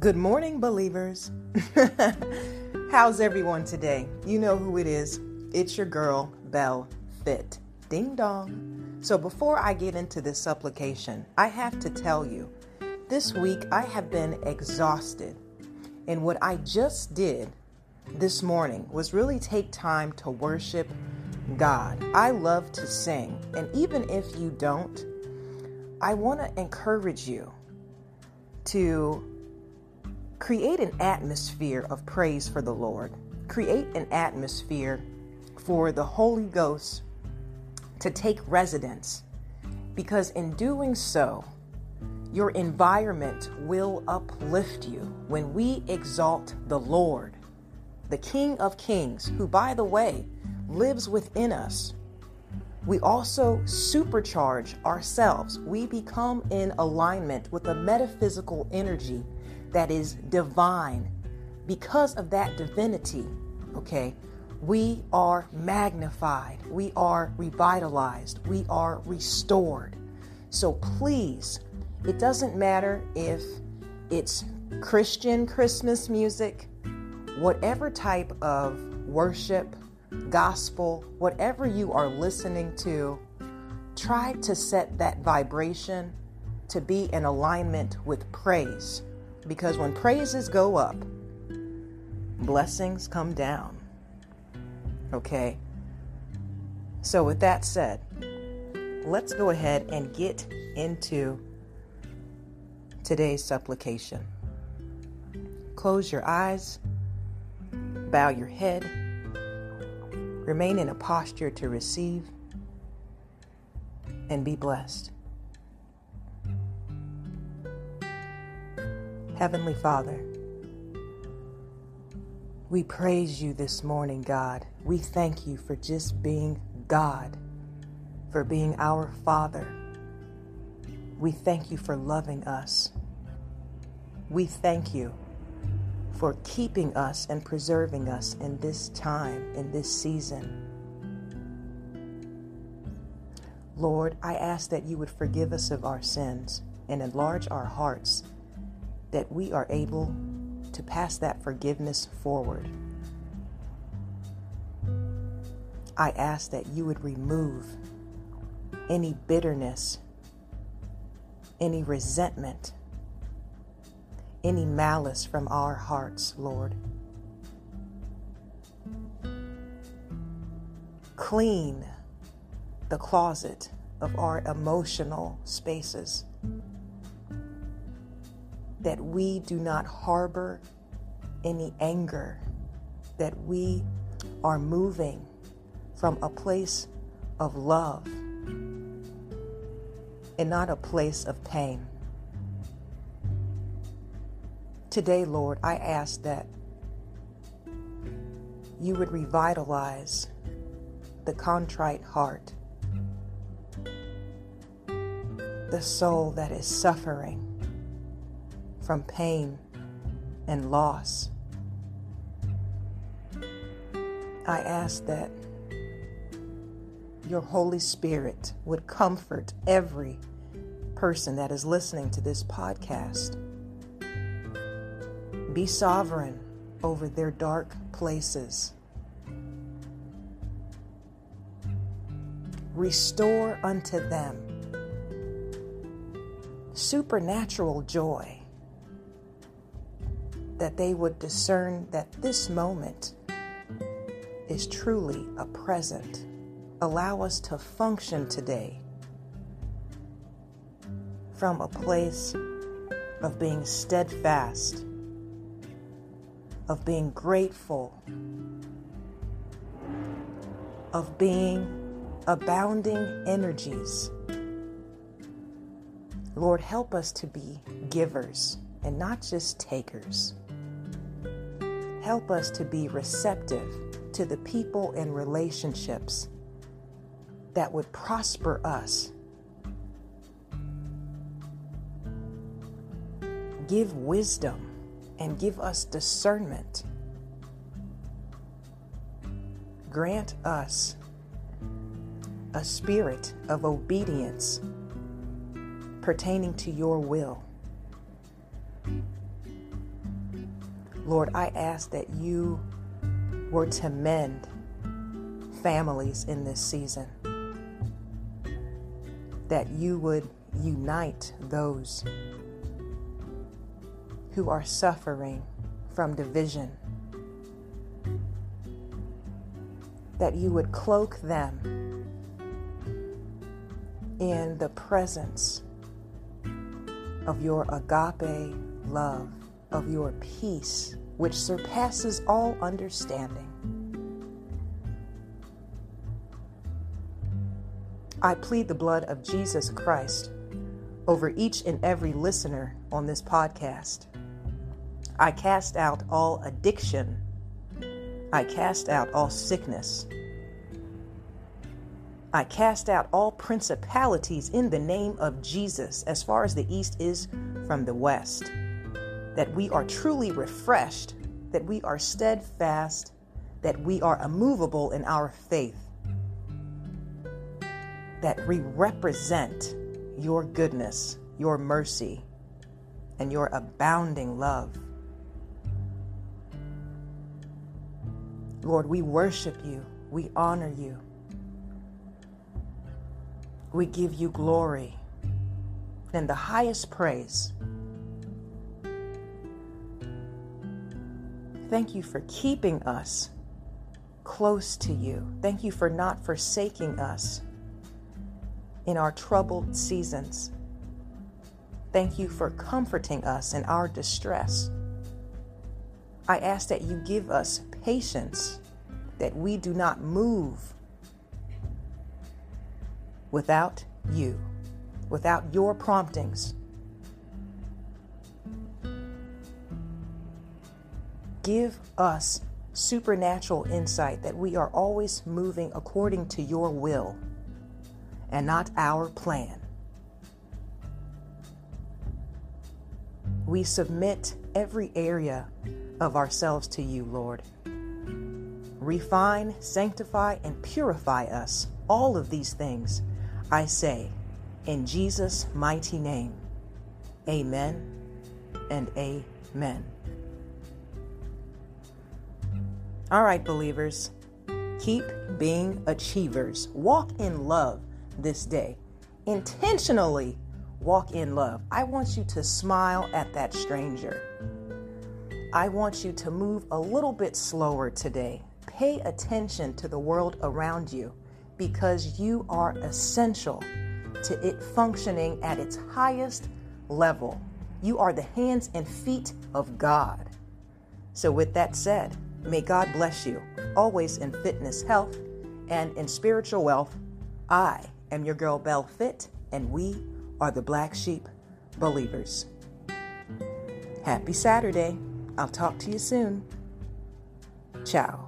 Good morning, believers. How's everyone today? You know who it is. It's your girl, Belle Fit. Ding dong. So, before I get into this supplication, I have to tell you this week I have been exhausted. And what I just did this morning was really take time to worship God. I love to sing. And even if you don't, I want to encourage you to create an atmosphere of praise for the Lord. Create an atmosphere for the Holy Ghost to take residence. Because in doing so, your environment will uplift you when we exalt the Lord, the King of Kings, who, by the way, lives within us. We also supercharge ourselves. We become in alignment with a metaphysical energy that is divine. Because of that divinity, okay, we are magnified, we are revitalized, we are restored. So please, it doesn't matter if it's Christian Christmas music, whatever type of worship, gospel, whatever you are listening to, try to set that vibration to be in alignment with praise. Because when praises go up, blessings come down. Okay? So, with that said, let's go ahead and get into today's supplication. Close your eyes, bow your head, remain in a posture to receive, and be blessed. Heavenly Father, we praise you this morning, God. We thank you for just being God, for being our Father. We thank you for loving us. We thank you for keeping us and preserving us in this time, in this season. Lord, I ask that you would forgive us of our sins and enlarge our hearts that we are able to pass that forgiveness forward. I ask that you would remove any bitterness, any resentment, any malice from our hearts, Lord. Clean the closet of our emotional spaces that we do not harbor any anger, that we are moving from a place of love and not a place of pain. Today, Lord, I ask that you would revitalize the contrite heart, the soul that is suffering from pain and loss. I ask that your Holy Spirit would comfort every person that is listening to this podcast. Be sovereign over their dark places. Restore unto them supernatural joy that they would discern that this moment is truly a present. Allow us to function today from a place of being steadfast, of being grateful, of being abounding energies. Lord, help us to be givers and not just takers. Help us to be receptive to the people and relationships that would prosper us. Give wisdom and give us discernment. Grant us a spirit of obedience pertaining to your will. Lord, I ask that you were to mend families in this season, that you would unite those who are suffering from division, that you would cloak them in the presence of your agape love, of your peace, which surpasses all understanding. I plead the blood of Jesus Christ over each and every listener on this podcast. I cast out all addiction. I cast out all sickness. I cast out all principalities in the name of Jesus as far as the east is from the west. That we are truly refreshed, that we are steadfast, that we are immovable in our faith that we represent your goodness, your mercy, and your abounding love. Lord, we worship you, we honor you, we give you glory and the highest praise. Thank you for keeping us close to you. Thank you for not forsaking us in our troubled seasons. Thank you for comforting us in our distress. I ask that you give us patience, that we do not move without you, without your promptings. Give us supernatural insight that we are always moving according to your will and not our plan. We submit every area of ourselves to you, Lord. Refine, sanctify, and purify us. All of these things, I say, in Jesus' mighty name. Amen and amen. All right, believers, keep being achievers. Walk in love this day. Intentionally walk in love. I want you to smile at that stranger. I want you to move a little bit slower today. Pay attention to the world around you because you are essential to it functioning at its highest level. You are the hands and feet of God. So, with that said, may God bless you, always in fitness, health, and in spiritual wealth. I am your girl Belle Fit, and we are the Black Sheep Believers. Happy Saturday. I'll talk to you soon. Ciao.